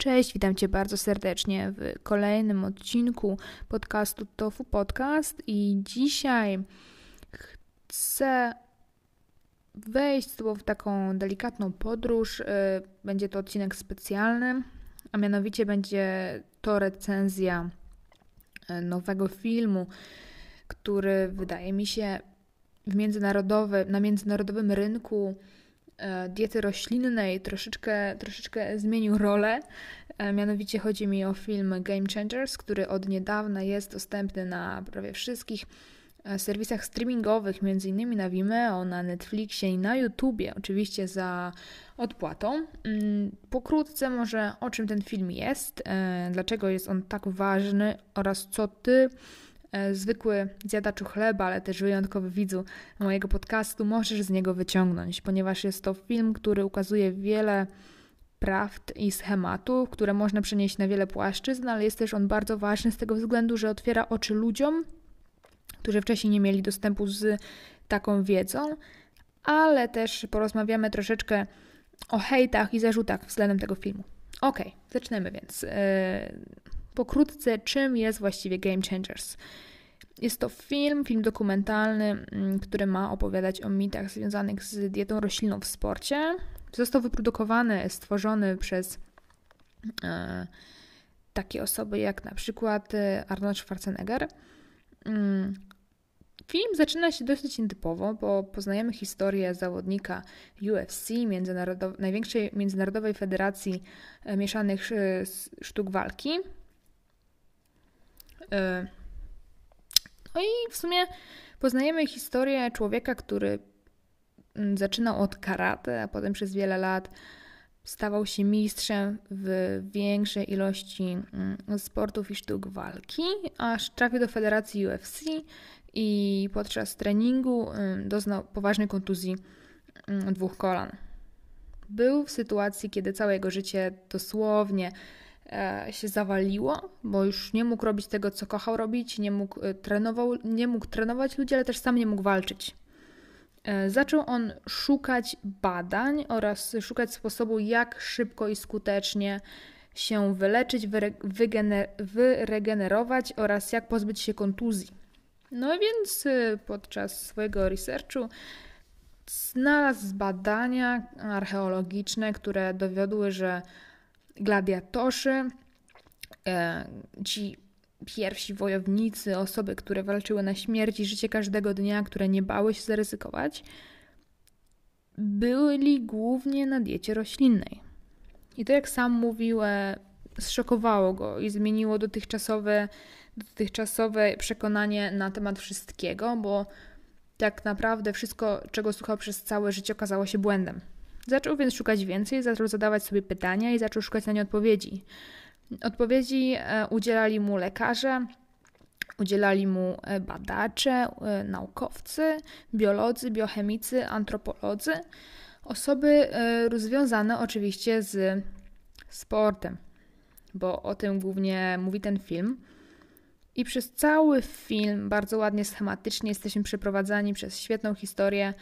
Cześć, witam Cię bardzo serdecznie w kolejnym odcinku podcastu Tofu Podcast i dzisiaj chcę wejść z w taką delikatną podróż. Y, będzie to odcinek specjalny, a mianowicie będzie to recenzja y, nowego filmu, który wydaje mi się w międzynarodowy, na międzynarodowym rynku diety roślinnej troszeczkę, troszeczkę zmienił rolę. E, mianowicie chodzi mi o film Game Changers, który od niedawna jest dostępny na prawie wszystkich e, serwisach streamingowych, innymi na Vimeo, na Netflixie i na YouTubie, oczywiście za odpłatą. Mm, pokrótce może o czym ten film jest, dlaczego jest on tak ważny oraz co ty E, zwykły zjadaczu chleba, ale też wyjątkowy widzu mojego podcastu, możesz z niego wyciągnąć, ponieważ jest to film, który ukazuje wiele prawd i schematów, które można przenieść na wiele płaszczyzn, ale jest też on bardzo ważny z tego względu, że otwiera oczy ludziom, którzy wcześniej nie mieli dostępu z taką wiedzą, ale też porozmawiamy troszeczkę o hejtach i zarzutach względem tego filmu. Ok, zaczniemy więc. Yy, pokrótce, czym jest właściwie Game Changers. Jest to film, film dokumentalny, mm, który ma opowiadać o mitach związanych z dietą roślinną w sporcie. Został wyprodukowany, stworzony przez e, takie osoby jak na przykład e, Arnold Schwarzenegger. Mm, film zaczyna się dosyć nietypowo, bo poznajemy historię zawodnika UFC, międzynarodow największej międzynarodowej federacji e, mieszanych sztuk walki. No i w sumie poznajemy historię człowieka, który mm, zaczynał od karate, a potem przez wiele lat stawał się mistrzem w większej ilości mm, sportów i sztuk walki, aż trafił do federacji UFC i podczas treningu mm, doznał poważnej kontuzji dwóch kolan. Był w sytuacji, kiedy całe jego życie dosłownie się zawaliło, bo już nie mógł robić tego, co kochał robić, nie mógł, e, trenował, nie mógł trenować ludzi, ale też sam nie mógł walczyć. E, zaczął on szukać badań oraz szukać sposobu, jak szybko i skutecznie się wyleczyć, wyregenerować oraz jak pozbyć się kontuzji. No więc podczas swojego researchu znalazł badania archeologiczne, które dowiodły, że gladiatorzy, e, ci pierwsi wojownicy, osoby, które walczyły na śmierć i życie każdego dnia, które nie bały się zaryzykować, byli głównie na diecie roślinnej. I to, jak sam mówił, e, zszokowało go i zmieniło dotychczasowe, dotychczasowe przekonanie na temat wszystkiego, bo tak naprawdę wszystko, czego słuchał przez całe życie, okazało się błędem. Zaczął więc szukać więcej, zaczął zadawać sobie pytania i zaczął szukać na nie odpowiedzi. Odpowiedzi e, udzielali mu lekarze, udzielali mu e, badacze, e, naukowcy, biolodzy, biochemicy, antropolodzy, osoby związane oczywiście z sportem, bo o tym głównie mówi ten film. I przez cały film bardzo ładnie, schematycznie jesteśmy przeprowadzani przez świetną historię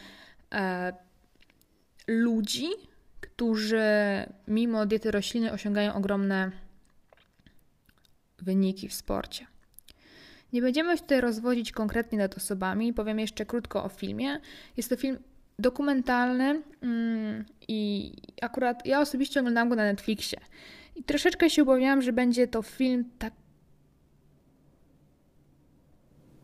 ludzi, którzy mimo diety rośliny osiągają ogromne wyniki w sporcie. Nie będziemy się tutaj rozwodzić konkretnie nad osobami, powiem jeszcze krótko o filmie. Jest to film dokumentalny mm, i akurat ja osobiście oglądam go na Netflixie. I troszeczkę się obawiałam, że będzie to film tak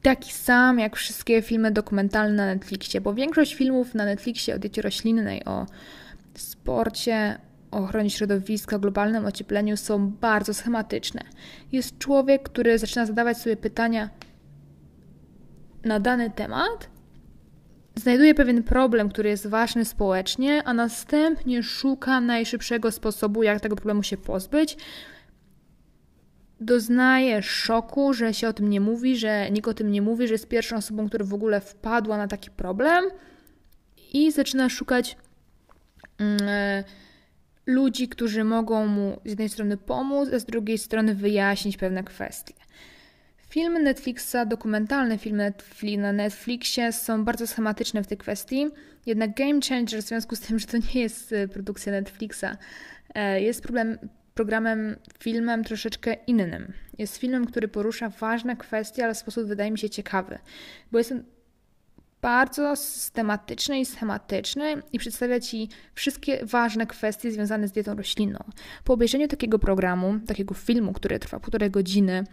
taki sam jak wszystkie filmy dokumentalne na Netflixie, bo większość filmów na Netflixie o diecie roślinnej, o sporcie, o ochronie środowiska, globalnym ociepleniu są bardzo schematyczne. Jest człowiek, który zaczyna zadawać sobie pytania na dany temat, znajduje pewien problem, który jest ważny społecznie, a następnie szuka najszybszego sposobu, jak tego problemu się pozbyć, doznaje szoku, że się o tym nie mówi, że nikt o tym nie mówi, że jest pierwszą osobą, która w ogóle wpadła na taki problem i zaczyna szukać e, ludzi, którzy mogą mu z jednej strony pomóc, a z drugiej strony wyjaśnić pewne kwestie. Filmy Netflixa, dokumentalne filmy na Netflixie są bardzo schematyczne w tej kwestii, jednak Game Changer w związku z tym, że to nie jest e, produkcja Netflixa, e, jest problem programem, filmem troszeczkę innym. Jest filmem, który porusza ważne kwestie, ale w sposób wydaje mi się ciekawy, bo jest bardzo systematyczny i schematyczny i przedstawia Ci wszystkie ważne kwestie związane z dietą roślinną. Po obejrzeniu takiego programu, takiego filmu, który trwa półtorej godziny,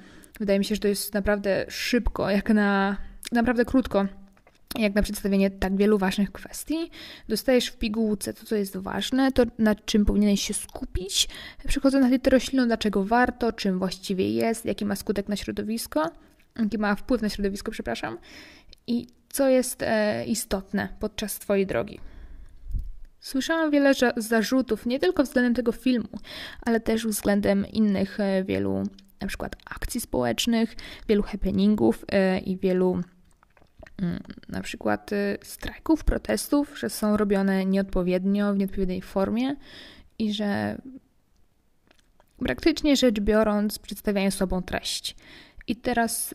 wydaje mi się, że to jest naprawdę szybko, jak na naprawdę krótko, jak na przedstawienie tak wielu ważnych kwestii. Dostajesz w pigułce to, co jest ważne, to nad czym powinieneś się skupić, przechodząc na dietę roślinną, dlaczego warto, czym właściwie jest, jaki ma skutek na środowisko, jaki ma wpływ na środowisko, przepraszam, i co jest e, istotne podczas Twojej drogi. Słyszałam wiele zarzutów, nie tylko względem tego filmu, ale też względem innych e, wielu, na przykład akcji społecznych, wielu happeningów e, i wielu na przykład strajków, protestów, że są robione nieodpowiednio, w nieodpowiedniej formie i że praktycznie rzecz biorąc przedstawiają sobą treść. I teraz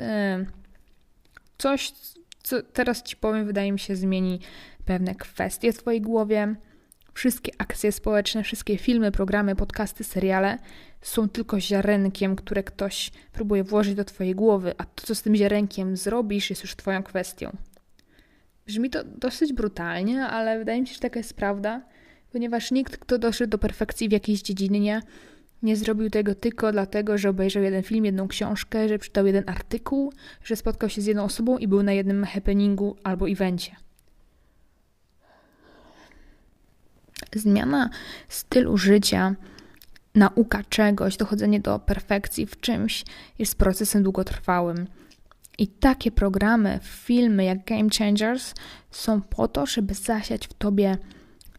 coś, co teraz Ci powiem, wydaje mi się, zmieni pewne kwestie w Twojej głowie. Wszystkie akcje społeczne, wszystkie filmy, programy, podcasty, seriale są tylko ziarenkiem, które ktoś próbuje włożyć do Twojej głowy, a to, co z tym ziarenkiem zrobisz, jest już Twoją kwestią. Brzmi to dosyć brutalnie, ale wydaje mi się, że taka jest prawda, ponieważ nikt, kto doszedł do perfekcji w jakiejś dziedzinie, nie zrobił tego tylko dlatego, że obejrzał jeden film, jedną książkę, że przeczytał jeden artykuł, że spotkał się z jedną osobą i był na jednym happeningu albo evencie. Zmiana stylu życia, nauka czegoś, dochodzenie do perfekcji w czymś jest procesem długotrwałym. I takie programy, filmy jak Game Changers są po to, żeby zasiać w tobie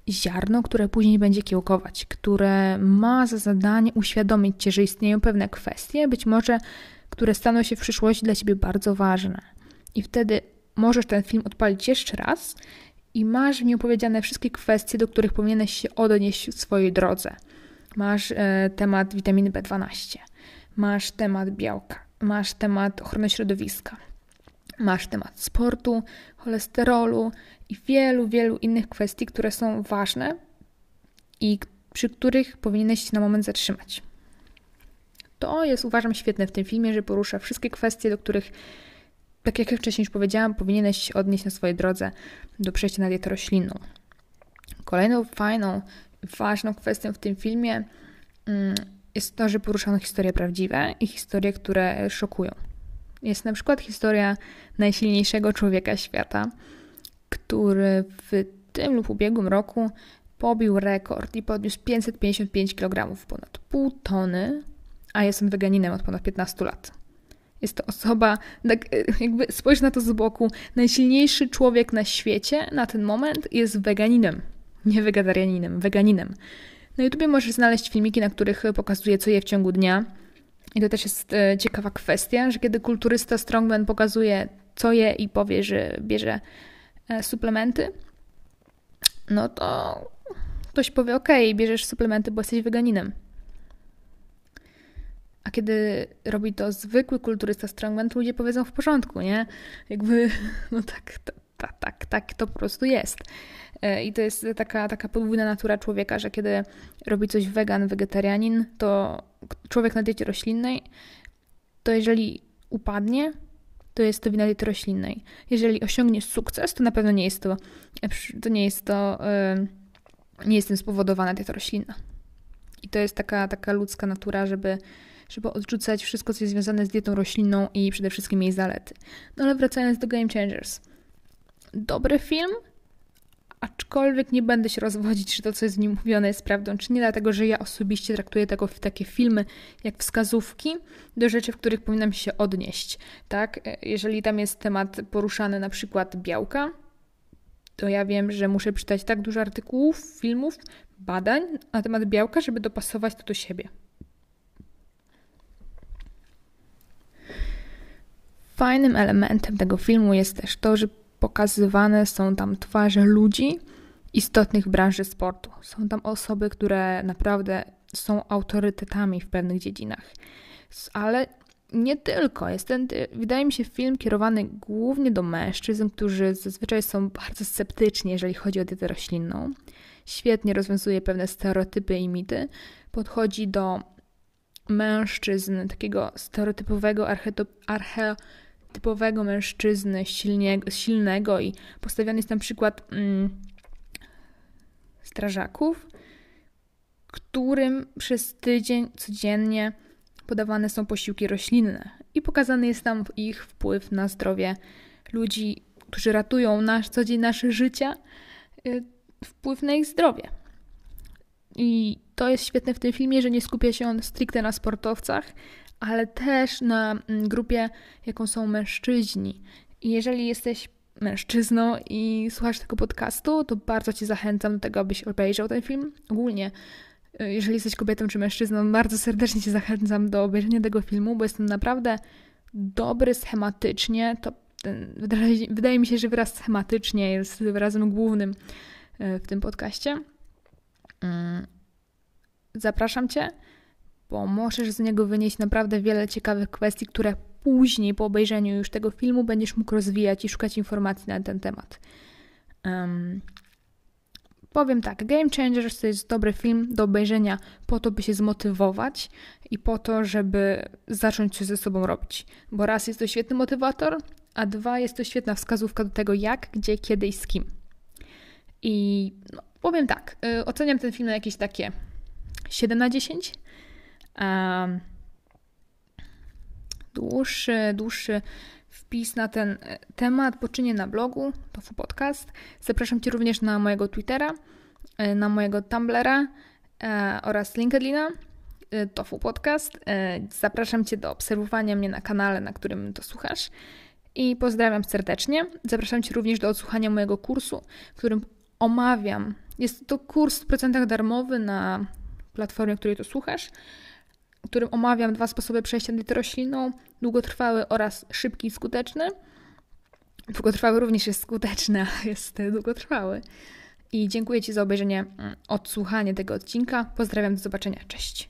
ziarno, które później będzie kiełkować, które ma za zadanie uświadomić Cię, że istnieją pewne kwestie, być może które staną się w przyszłości dla Ciebie bardzo ważne. I wtedy możesz ten film odpalić jeszcze raz i masz w opowiedziane wszystkie kwestie, do których powinieneś się odnieść w swojej drodze. Masz e, temat witaminy B12, masz temat białka, masz temat ochrony środowiska, masz temat sportu, cholesterolu i wielu, wielu innych kwestii, które są ważne i przy których powinieneś się na moment zatrzymać. To jest, uważam, świetne w tym filmie, że porusza wszystkie kwestie, do których, tak jak wcześniej już powiedziałam, powinieneś się odnieść na swojej drodze do przejścia na dietę roślinną. Kolejną fajną, ważną kwestią w tym filmie mm, jest to, że poruszano historie prawdziwe i historie, które szokują. Jest na przykład historia najsilniejszego człowieka świata, który w tym lub ubiegłym roku pobił rekord i podniósł 555 kg, ponad pół tony, a jest on weganinem od ponad 15 lat. Jest to osoba, tak jakby spojrz na to z boku, najsilniejszy człowiek na świecie na ten moment jest weganinem, nie wegetarianinem, weganinem. Na YouTubie możesz znaleźć filmiki, na których pokazuje, co je w ciągu dnia. I to też jest e, ciekawa kwestia, że kiedy kulturysta strongman pokazuje, co je i powie, że bierze E, suplementy, no to ktoś powie, ok, bierzesz suplementy, bo jesteś weganinem. A kiedy robi to zwykły kulturysta strongman, to ludzie powiedzą w porządku, nie? Jakby, no tak, tak, tak, tak to po prostu jest. E, I to jest taka, taka podwójna natura człowieka, że kiedy robi coś wegan, wegetarianin, to człowiek na diecie roślinnej, to jeżeli upadnie, to jest to wina diety roślinnej. Jeżeli osiągniesz sukces, to na pewno nie jest to, to nie jest to, nie jest tym spowodowana dieta roślinna. I to jest taka, taka ludzka natura, żeby, żeby odrzucać wszystko, co jest związane z dietą roślinną i przede wszystkim jej zalety. No ale wracając do Game Changers. Dobry film, aczkolwiek nie będę się rozwodzić, czy to, co jest w nim mówione, jest prawdą, czy nie, dlatego że ja osobiście traktuję tego, takie filmy jak wskazówki do rzeczy, w których powinnam się odnieść. Tak? Jeżeli tam jest temat poruszany, na przykład białka, to ja wiem, że muszę czytać tak dużo artykułów, filmów, badań na temat białka, żeby dopasować to do siebie. Fajnym elementem tego filmu jest też to, że pokazywane są tam twarze ludzi istotnych branży sportu. Są tam osoby, które naprawdę są autorytetami w pewnych dziedzinach. Ale nie tylko. Jest ten, wydaje mi się, film kierowany głównie do mężczyzn, którzy zazwyczaj są bardzo sceptyczni, jeżeli chodzi o dietę roślinną. Świetnie rozwiązuje pewne stereotypy i mity. Podchodzi do mężczyzn, takiego stereotypowego, archetypowego mężczyzny, silnego, silnego i postawiony jest na przykład mm, strażaków, którym przez tydzień codziennie podawane są posiłki roślinne i pokazany jest tam ich wpływ na zdrowie ludzi, którzy ratują nasz co dzień nasze życia, y, wpływ na ich zdrowie. I to jest świetne w tym filmie, że nie skupia się on stricte na sportowcach, ale też na mm, grupie, jaką są mężczyźni. I jeżeli jesteś mężczyzną i słuchasz tego podcastu, to bardzo Cię zachęcam do tego, abyś obejrzał ten film. Ogólnie, y, jeżeli jesteś kobietą czy mężczyzną, bardzo serdecznie Cię zachęcam do obejrzenia tego filmu, bo jest to naprawdę dobry schematycznie. To ten, wydaje, wydaje mi się, że wyraz schematycznie jest wyrazem głównym y, w tym podcaście. Mm. Zapraszam Cię, bo możesz z niego wynieść naprawdę wiele ciekawych kwestii, które później, po obejrzeniu już tego filmu, będziesz mógł rozwijać i szukać informacji na ten temat. Um, powiem tak, Game Changers to jest dobry film do obejrzenia po to, by się zmotywować i po to, żeby zacząć coś ze sobą robić. Bo raz jest to świetny motywator, a dwa jest to świetna wskazówka do tego, jak, gdzie, kiedy i z kim. I no, powiem tak, y, oceniam ten film na jakieś takie 7 na 10. Dłuższy, dłuższy wpis na ten e, temat poczynię na blogu Tofu Podcast. Zapraszam Cię również na mojego Twittera, e, na mojego Tumblera e, oraz LinkedIna Tofu Podcast. Zapraszam Cię do obserwowania mnie na kanale, na którym to słuchasz. I pozdrawiam serdecznie. Zapraszam Cię również do odsłuchania mojego kursu, w którym omawiam. Jest to kurs w procentach darmowy na platformie, której to słuchasz którym omawiam dwa sposoby przejścia diety roślinną, długotrwały oraz szybki i skuteczny. Długotrwały również jest skuteczny, a jest długotrwały. I dziękuję Ci za obejrzenie, mm, odsłuchanie tego odcinka. Pozdrawiam, do zobaczenia. Cześć.